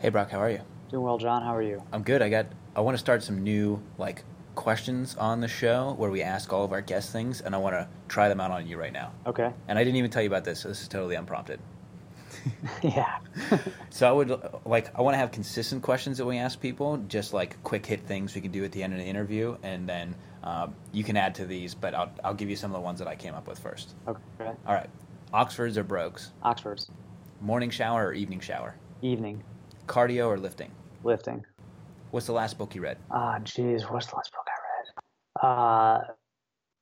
Hey Brock, how are you? Doing well, John. How are you? I'm good. I got I want to start some new like questions on the show where we ask all of our guests things and I want to try them out on you right now. Okay. And I didn't even tell you about this, so this is totally unprompted. yeah. So I would like I want to have consistent questions that we ask people, just like quick hit things we can do at the end of the interview, and then um, you can add to these. But I'll I'll give you some of the ones that I came up with first. Okay. All right, Oxfords or Brogues? Oxfords. Morning shower or evening shower? Evening. Cardio or lifting? Lifting. What's the last book you read? Ah, jeez. What's the last book I read? Uh,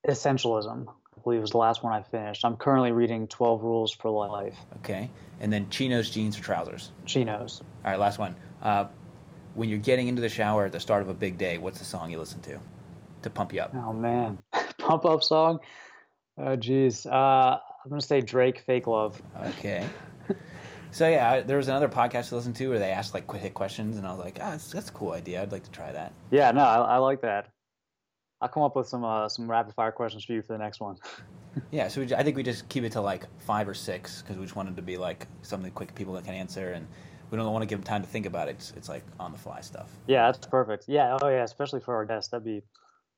Essentialism. I believe was the last one I finished. I'm currently reading 12 Rules for Life. Okay, and then chinos, jeans, or trousers? Chinos. All right, last one. Uh, when you're getting into the shower at the start of a big day, what's the song you listen to to pump you up? Oh man, pump up song. Oh jeez. Uh, I'm gonna say Drake, Fake Love. Okay. So yeah, I, there was another podcast to listen to where they asked like quick hit questions, and I was like, ah, that's, that's a cool idea. I'd like to try that. Yeah, no, I, I like that. I'll come up with some uh, some rapid fire questions for you for the next one. Yeah, so we, I think we just keep it to like five or six because we just wanted to be like something quick people that can answer, and we don't want to give them time to think about it. It's, it's like on the fly stuff. Yeah, that's perfect. Yeah, oh yeah, especially for our guests, that'd be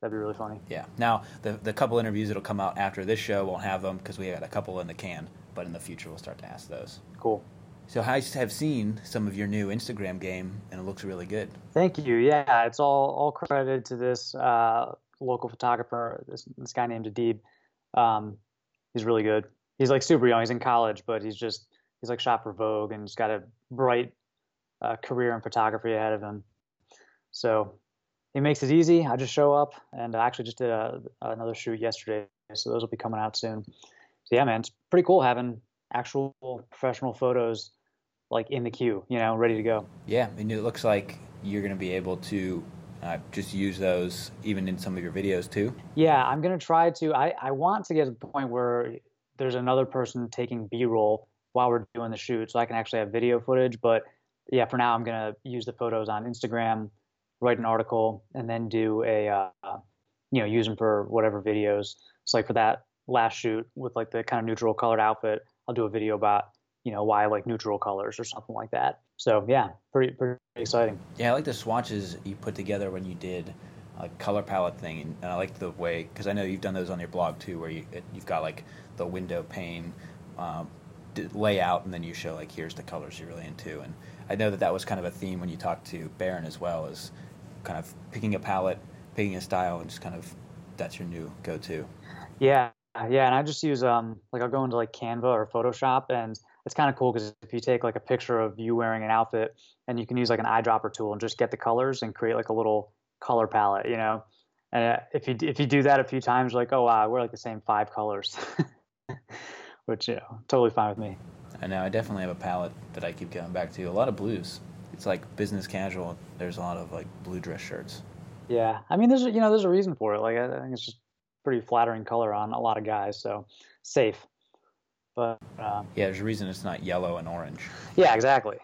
that'd be really funny. Yeah. Now the the couple interviews that'll come out after this show won't have them because we got a couple in the can, but in the future we'll start to ask those. Cool. So I have seen some of your new Instagram game, and it looks really good. Thank you. Yeah, it's all all credited to this uh, local photographer, this, this guy named Adib. Um, he's really good. He's like super young. He's in college, but he's just he's like shot for Vogue and he's got a bright uh, career in photography ahead of him. So he makes it easy. I just show up, and I actually just did a, another shoot yesterday, so those will be coming out soon. So yeah, man, it's pretty cool having actual professional photos like in the queue, you know, ready to go. Yeah, and it looks like you're going to be able to uh, just use those even in some of your videos too. Yeah, I'm gonna try to. I I want to get to the point where there's another person taking B-roll while we're doing the shoot, so I can actually have video footage. But yeah, for now, I'm gonna use the photos on Instagram, write an article, and then do a uh, you know use them for whatever videos. So like for that last shoot with like the kind of neutral colored outfit, I'll do a video about you know why I like neutral colors or something like that. So yeah, pretty pretty exciting. Yeah, I like the swatches you put together when you did a color palette thing, and, I like the way because I know you've done those on your blog too, where you you've got like the window pane um, layout, and then you show like here's the colors you're really into, and I know that that was kind of a theme when you talked to Baron as well, as kind of picking a palette, picking a style, and just kind of that's your new go-to. Yeah, yeah, and I just use um like I'll go into like Canva or Photoshop, and it's kind of cool because if you take like a picture of you wearing an outfit, and you can use like an eyedropper tool and just get the colors and create like a little color palette, you know. And uh, if you if you do that a few times, you're like, oh wow, we're like the same five colors, which you know, totally fine with me. I know I definitely have a palette that I keep going back to. A lot of blues. It's like business casual. There's a lot of like blue dress shirts. Yeah, I mean, there's a- you know there's a reason for it. Like I think it's just pretty flattering color on a lot of guys, so safe. But um, Yeah, there's a reason it's not yellow and orange. yeah, exactly.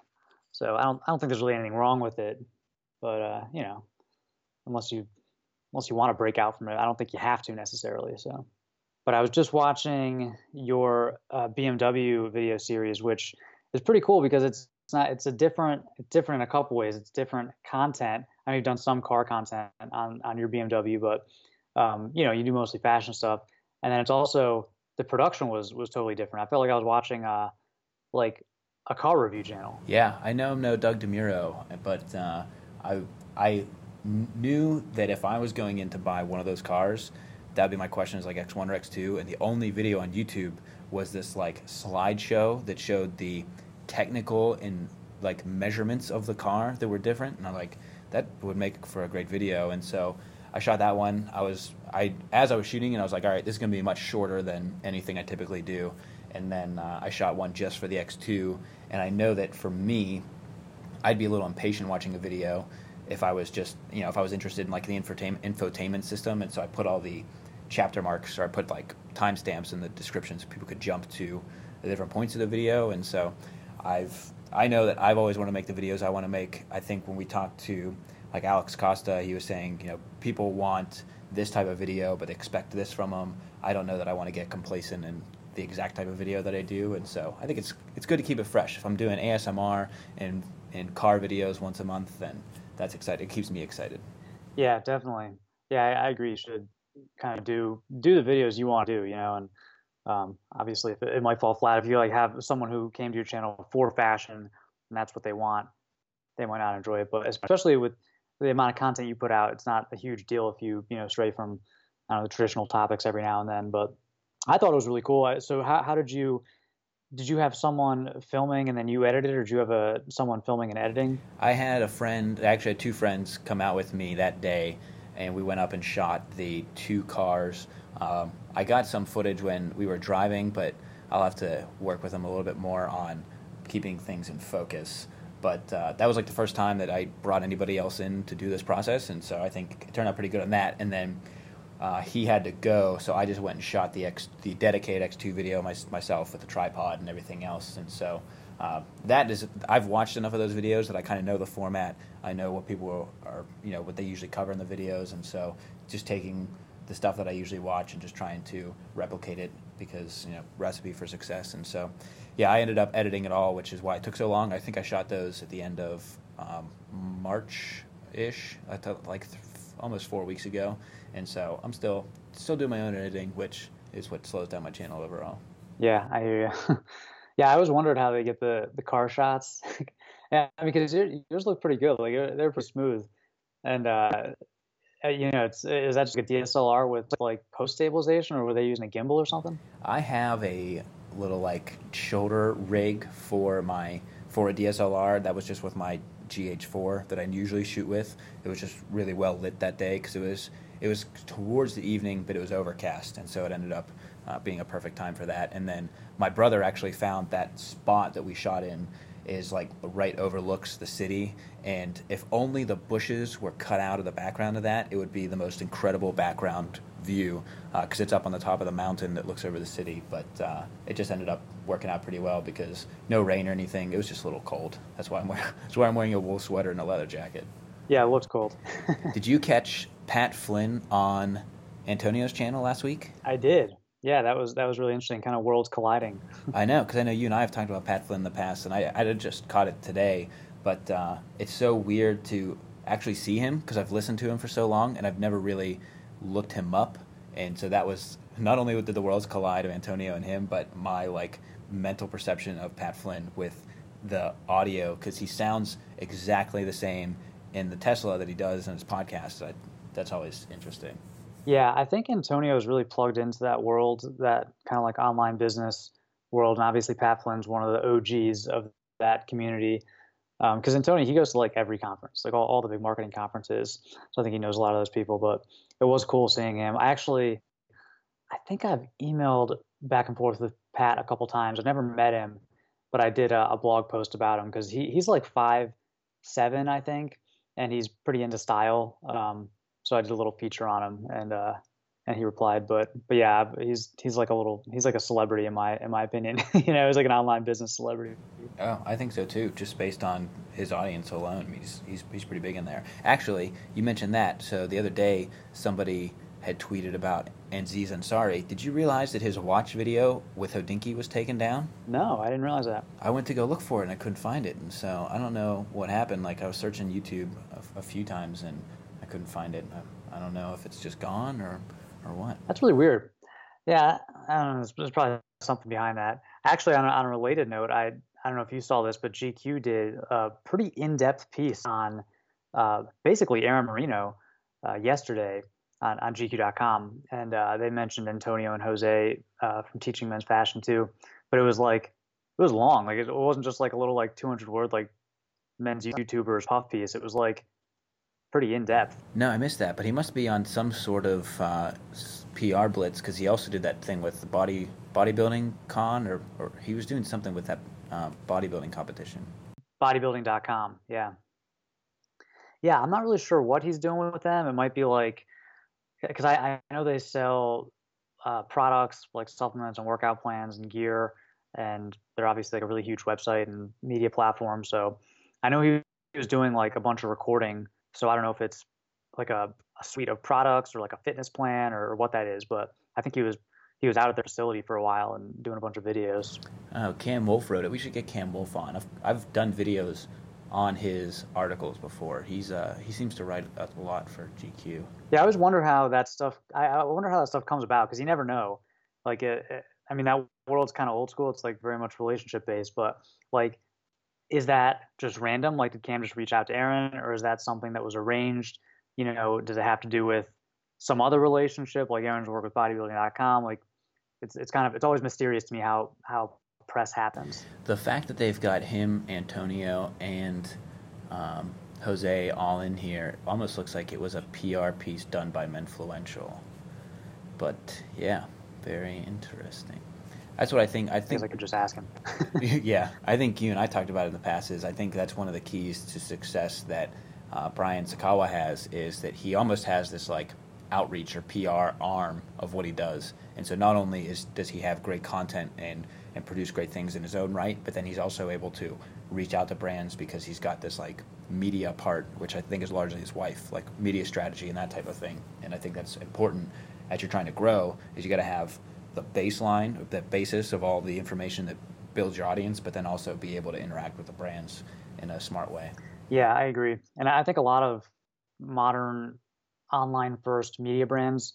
So I don't I don't think there's really anything wrong with it, but uh, you know, unless you unless you want to break out from it, I don't think you have to necessarily. So, but I was just watching your uh, BMW video series, which is pretty cool because it's it's not it's a different it's different in a couple ways. It's different content. I know you've done some car content on on your BMW, but um, you know you do mostly fashion stuff, and then it's also the production was was totally different. I felt like I was watching uh like a car review channel. Yeah, I know no Doug DeMuro, but uh, I I knew that if I was going in to buy one of those cars, that'd be my question is like X1 or X2, and the only video on YouTube was this like slideshow that showed the technical and like measurements of the car that were different, and I'm like that would make for a great video, and so. I shot that one. I was I as I was shooting, and I was like, all right, this is gonna be much shorter than anything I typically do. And then uh, I shot one just for the X2, and I know that for me, I'd be a little impatient watching a video if I was just, you know, if I was interested in like the infotainment, infotainment system. And so I put all the chapter marks or I put like timestamps in the description so people could jump to the different points of the video. And so I've, I know that I've always wanted to make the videos I want to make. I think when we talked to like Alex Costa, he was saying, you know, people want this type of video, but expect this from them. I don't know that I want to get complacent in the exact type of video that I do, and so I think it's it's good to keep it fresh. If I'm doing ASMR and in car videos once a month, then that's exciting. It keeps me excited. Yeah, definitely. Yeah, I, I agree. You should kind of do do the videos you want to do, you know, and um, obviously if it, it, might fall flat if you like have someone who came to your channel for fashion and that's what they want, they might not enjoy it. But especially with the amount of content you put out, it's not a huge deal if you you know stray from know the traditional topics every now and then. But I thought it was really cool. So how how did you did you have someone filming and then you edited, or did you have a someone filming and editing? I had a friend, actually had two friends come out with me that day, and we went up and shot the two cars. Um, I got some footage when we were driving, but I'll have to work with them a little bit more on keeping things in focus. But uh, that was like the first time that I brought anybody else in to do this process, and so I think it turned out pretty good on that. And then uh, he had to go, so I just went and shot the X, the dedicated X2 video my, myself with the tripod and everything else. And so uh, that is, I've watched enough of those videos that I kind of know the format. I know what people are, you know, what they usually cover in the videos, and so just taking the stuff that I usually watch and just trying to replicate it because you know recipe for success. And so, yeah, I ended up editing it all, which is why it took so long. I think I shot those at the end of um, March ish. Like th- almost four weeks ago, and so I'm still still doing my own editing, which is what slows down my channel overall. Yeah, I hear you. yeah, I always wondered how they get the the car shots. yeah, because yours look pretty good. Like they're pretty smooth, and uh, you know, it's is that just a DSLR with like post stabilization, or were they using a gimbal or something? I have a little like shoulder rig for my for a DSLR that was just with my GH4 that I usually shoot with. It was just really well lit that day because it was it was towards the evening, but it was overcast, and so it ended up uh, being a perfect time for that. And then my brother actually found that spot that we shot in is like right overlooks the city and if only the bushes were cut out of the background of that it would be the most incredible background view because uh, it's up on the top of the mountain that looks over the city but uh, it just ended up working out pretty well because no rain or anything it was just a little cold. That's why i'm wearing that's why i'm wearing a wool sweater and a leather jacket. Yeah it looks cold. Did you catch pat flynn on antonio's channel last week? I did yeah, that was that was really interesting. Kind of worlds colliding. I know because I know you and I have talked about Pat Flynn in the past, and I I just caught it today. But uh, it's so weird to actually see him because I've listened to him for so long, and I've never really looked him up. And so that was not only did the worlds collide of Antonio and him, but my like mental perception of Pat Flynn with the audio because he sounds exactly the same in the Tesla that he does in his podcast. I, that's always interesting. Yeah, I think Antonio is really plugged into that world, that kind of like online business world, and obviously Pat Flynn's one of the OGs of that community. Because um, Antonio, he goes to like every conference, like all, all the big marketing conferences. So I think he knows a lot of those people. But it was cool seeing him. I actually, I think I've emailed back and forth with Pat a couple times. I've never met him, but I did a, a blog post about him because he, he's like five seven, I think, and he's pretty into style. Um, so I did a little feature on him, and uh, and he replied. But but yeah, he's he's like a little he's like a celebrity in my in my opinion. you know, he's like an online business celebrity. Oh, I think so too. Just based on his audience alone, he's he's he's pretty big in there. Actually, you mentioned that. So the other day, somebody had tweeted about Aziz Ansari. Did you realize that his watch video with Hodinkee was taken down? No, I didn't realize that. I went to go look for it and I couldn't find it, and so I don't know what happened. Like I was searching YouTube a, a few times and I couldn't find it. I, I don't know if it's just gone or or what. That's really weird. Yeah, I don't know. There's, probably something behind that. Actually, on a, on a related note, I I don't know if you saw this, but GQ did a pretty in-depth piece on uh, basically Aaron Marino uh, yesterday on, on GQ.com, and uh, they mentioned Antonio and Jose uh, from Teaching Men's Fashion too. But it was like it was long. Like it wasn't just like a little like 200 word like men's YouTubers puff piece. It was like pretty in depth. No, I missed that, but he must be on some sort of uh, PR blitz because he also did that thing with the body bodybuilding con, or, or he was doing something with that uh, bodybuilding competition. Bodybuilding.com, yeah, yeah. I'm not really sure what he's doing with them. It might be like because I, I know they sell uh, products like supplements and workout plans and gear, and they're obviously like a really huge website and media platform. So I know he was doing like a bunch of recording so I don't know if it's like a, a suite of products or like a fitness plan or what that is, but I think he was he was out at their facility for a while and doing a bunch of videos. Oh, Cam Wolf wrote it. We should get Cam Wolf on. I've I've done videos on his articles before. He's uh, he seems to write a lot for GQ. Yeah, I always wonder how that stuff. I, I wonder how that stuff comes about because you never know. Like, it, it, I mean, that world's kind of old school. It's like very much relationship based, but like, is that just random? Like, did Cam just reach out to Aaron, or is that something that was arranged? You know, does it have to do with some other relationship, like Aaron's work with bodybuilding.com? Like, it's it's kind of it's always mysterious to me how how press happens. The fact that they've got him, Antonio, and um, Jose all in here almost looks like it was a PR piece done by Menfluential. But yeah, very interesting. That's what I think. I think I could just ask him. yeah, I think you and I talked about it in the past. Is I think that's one of the keys to success that uh, Brian Sacawa has is that he almost has this like outreach or PR arm of what he does. And so not only is does he have great content and and produce great things in his own right, but then he's also able to reach out to brands because he's got this like media part, which I think is largely his wife, like media strategy and that type of thing. And I think that's important as you're trying to grow is you got to have the baseline, of the basis of all the information that builds your audience, but then also be able to interact with the brands in a smart way. Yeah, I agree. And I think a lot of modern online first media brands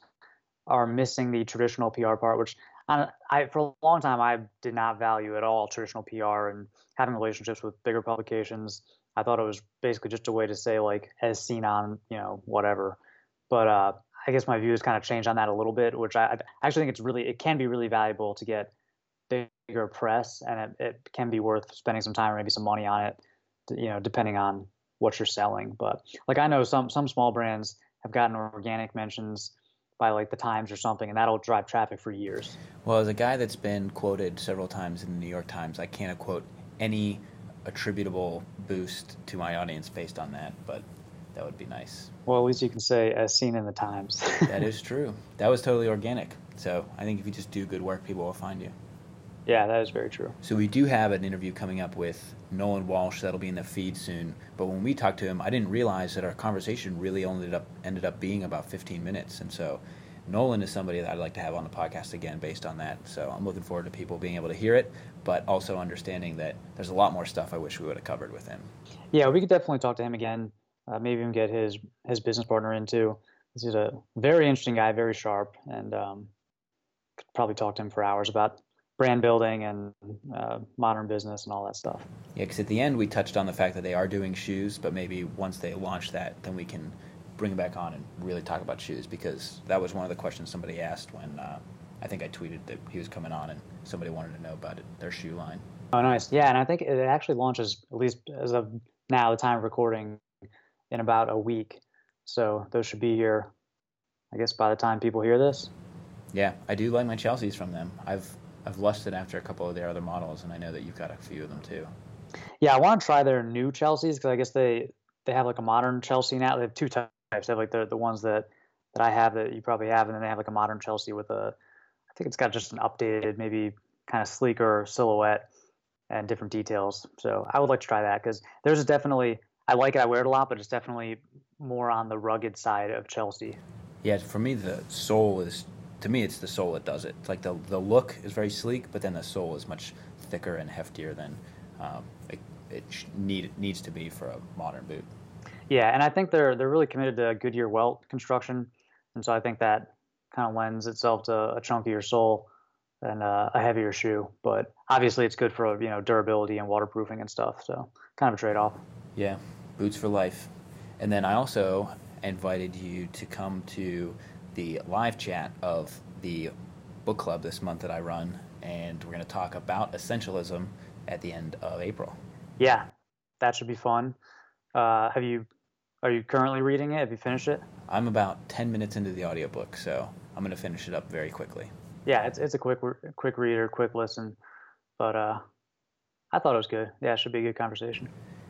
are missing the traditional PR part, which I, I, for a long time I did not value at all traditional PR and having relationships with bigger publications. I thought it was basically just a way to say like as seen on you know whatever. But uh, I guess my view has kind of changed on that a little bit, which I, I actually think it's really it can be really valuable to get bigger press, and it, it can be worth spending some time or maybe some money on it, you know, depending on what you're selling. But like I know some some small brands have gotten organic mentions by like the Times or something, and that'll drive traffic for years. Well, as a guy that's been quoted several times in the New York Times, I can't quote any attributable boost to my audience based on that, but that would be nice. Well, at least you can say as seen in the Times. that is true. That was totally organic. So I think if you just do good work, people will find you. Yeah, that is very true. So we do have an interview coming up with Nolan Walsh that'll be in the feed soon. But when we talked to him, I didn't realize that our conversation really only ended up ended up being about 15 minutes. And so Nolan is somebody that I'd like to have on the podcast again based on that. So I'm looking forward to people being able to hear it, but also understanding that there's a lot more stuff I wish we would have covered with him. Yeah, we could definitely talk to him again. Uh, maybe even get his his business partner into. He's a very interesting guy, very sharp, and um, could probably talk to him for hours about brand building and uh, modern business and all that stuff. Yeah, because at the end we touched on the fact that they are doing shoes, but maybe once they launch that, then we can bring him back on and really talk about shoes because that was one of the questions somebody asked when uh, I think I tweeted that he was coming on and somebody wanted to know about it, their shoe line. Oh, nice. Yeah, and I think it actually launches at least as of now, the time of recording, in about a week. So those should be here, I guess, by the time people hear this. Yeah, I do like my Chelseas from them. I've I've lusted after a couple of their other models, and I know that you've got a few of them too. Yeah, I want to try their new Chelseas because I guess they they have like a modern Chelsea now. They have two types. They have like the the ones that that I have that you probably have, and then they have like a modern Chelsea with a I think it's got just an updated, maybe kind of sleeker silhouette and different details. So I would like to try that because there's definitely I like it. I wear it a lot, but it's definitely more on the rugged side of Chelsea. Yeah, for me the sole is to me, it's the sole that does it. It's like the the look is very sleek, but then the sole is much thicker and heftier than um, it, it need needs to be for a modern boot. Yeah, and I think they're they're really committed to Goodyear welt construction, and so I think that kind of lends itself to a chunkier sole and uh, a heavier shoe. But obviously, it's good for you know durability and waterproofing and stuff. So kind of a trade off. Yeah, boots for life. And then I also invited you to come to the live chat of the book club this month that I run, and we're going to talk about essentialism at the end of April. Yeah, that should be fun. Uh, have you? Are you currently reading it? Have you finished it? I'm about ten minutes into the audiobook, so I'm going to finish it up very quickly. Yeah, it's it's a quick quick reader, quick listen, but uh, I thought it was good. Yeah, it should be a good conversation.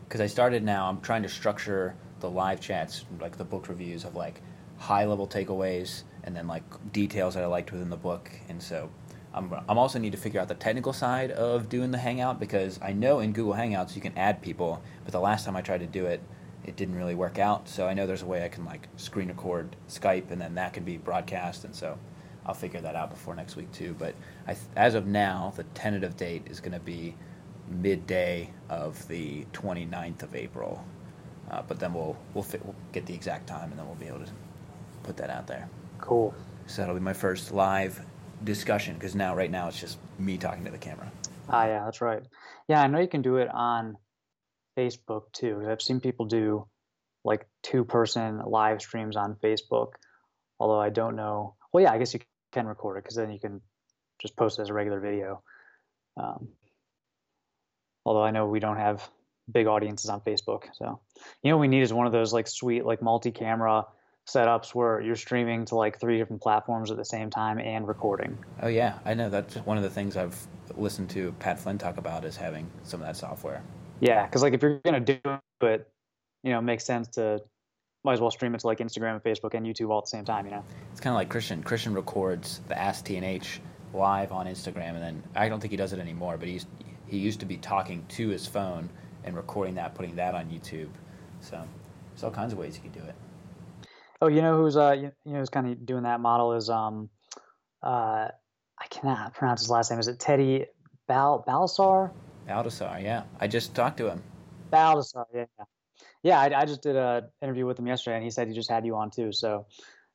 Because I started now, I'm trying to structure the live chats, like the book reviews of like high level takeaways and then like details that I liked within the book. And so I'm, I'm also need to figure out the technical side of doing the Hangout because I know in Google Hangouts you can add people, but the last time I tried to do it, it didn't really work out. So I know there's a way I can like screen record Skype and then that can be broadcast. And so I'll figure that out before next week too. But as of now, the tentative date is going to be midday of the 29th of April. Uh, but then we'll we'll, fit, we'll get the exact time, and then we'll be able to put that out there. Cool. So that'll be my first live discussion because now, right now, it's just me talking to the camera. Ah, yeah, that's right. Yeah, I know you can do it on Facebook too. I've seen people do like two-person live streams on Facebook. Although I don't know. Well, yeah, I guess you can record it because then you can just post it as a regular video. Um, although I know we don't have big audiences on Facebook, so you know what we need is one of those like sweet like multi-camera setups where you're streaming to like three different platforms at the same time and recording. Oh yeah, I know that's one of the things I've listened to Pat Flynn talk about is having some of that software. Yeah, because like if you're gonna do it, you know, it makes sense to might as well stream it to like Instagram and Facebook and YouTube all at the same time. You know, it's kind of like Christian. Christian records the Ask TNH live on Instagram, and then I don't think he does it anymore, but he's he used to be talking to his phone and recording that, putting that on YouTube. So there's all kinds of ways you can do it. Oh, you know who's uh you, know who's kind of doing that model is um uh I cannot pronounce his last name. Is it Teddy Bal Baldassare? Baldassare, yeah. I just talked to him. Baldassare, yeah, yeah. Yeah, I, I just did a interview with him yesterday, and he said he just had you on too. So,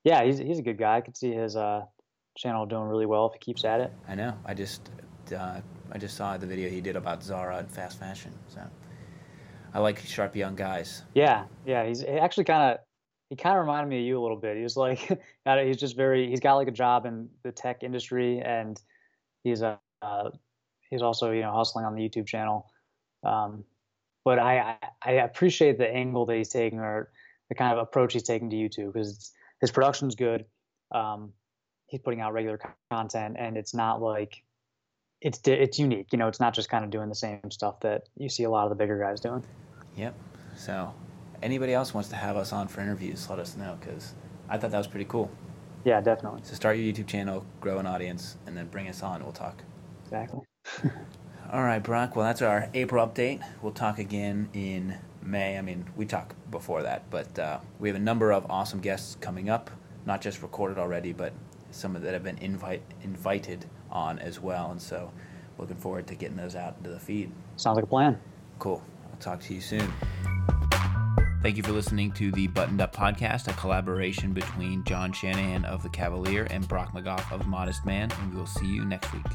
yeah, he's he's a good guy. I could see his uh, channel doing really well if he keeps at it. I know. I just uh, I just saw the video he did about Zara and fast fashion. So, I like sharp young guys. Yeah, yeah. He's he actually kind of he kind of reminded me of you a little bit. He was like, he's just very, he's got like a job in the tech industry, and he's a, uh, he's also you know hustling on the YouTube channel. Um, but I, I appreciate the angle that he's taking or the kind of approach he's taking to YouTube because his production's good. Um, he's putting out regular content, and it's not like it's it's unique. You know, it's not just kind of doing the same stuff that you see a lot of the bigger guys doing. Yep. So anybody else wants to have us on for interviews, let us know because I thought that was pretty cool. Yeah, definitely. So start your YouTube channel, grow an audience, and then bring us on. We'll talk. Exactly. All right, Brock. Well, that's our April update. We'll talk again in May. I mean, we talk before that, but uh, we have a number of awesome guests coming up, not just recorded already, but some that have been invite invited on as well. And so, looking forward to getting those out into the feed. Sounds like a plan. Cool. I'll talk to you soon. Thank you for listening to the Buttoned Up Podcast, a collaboration between John Shanahan of The Kavalier and Brock McGoff of Modest Man, and we will see you next week.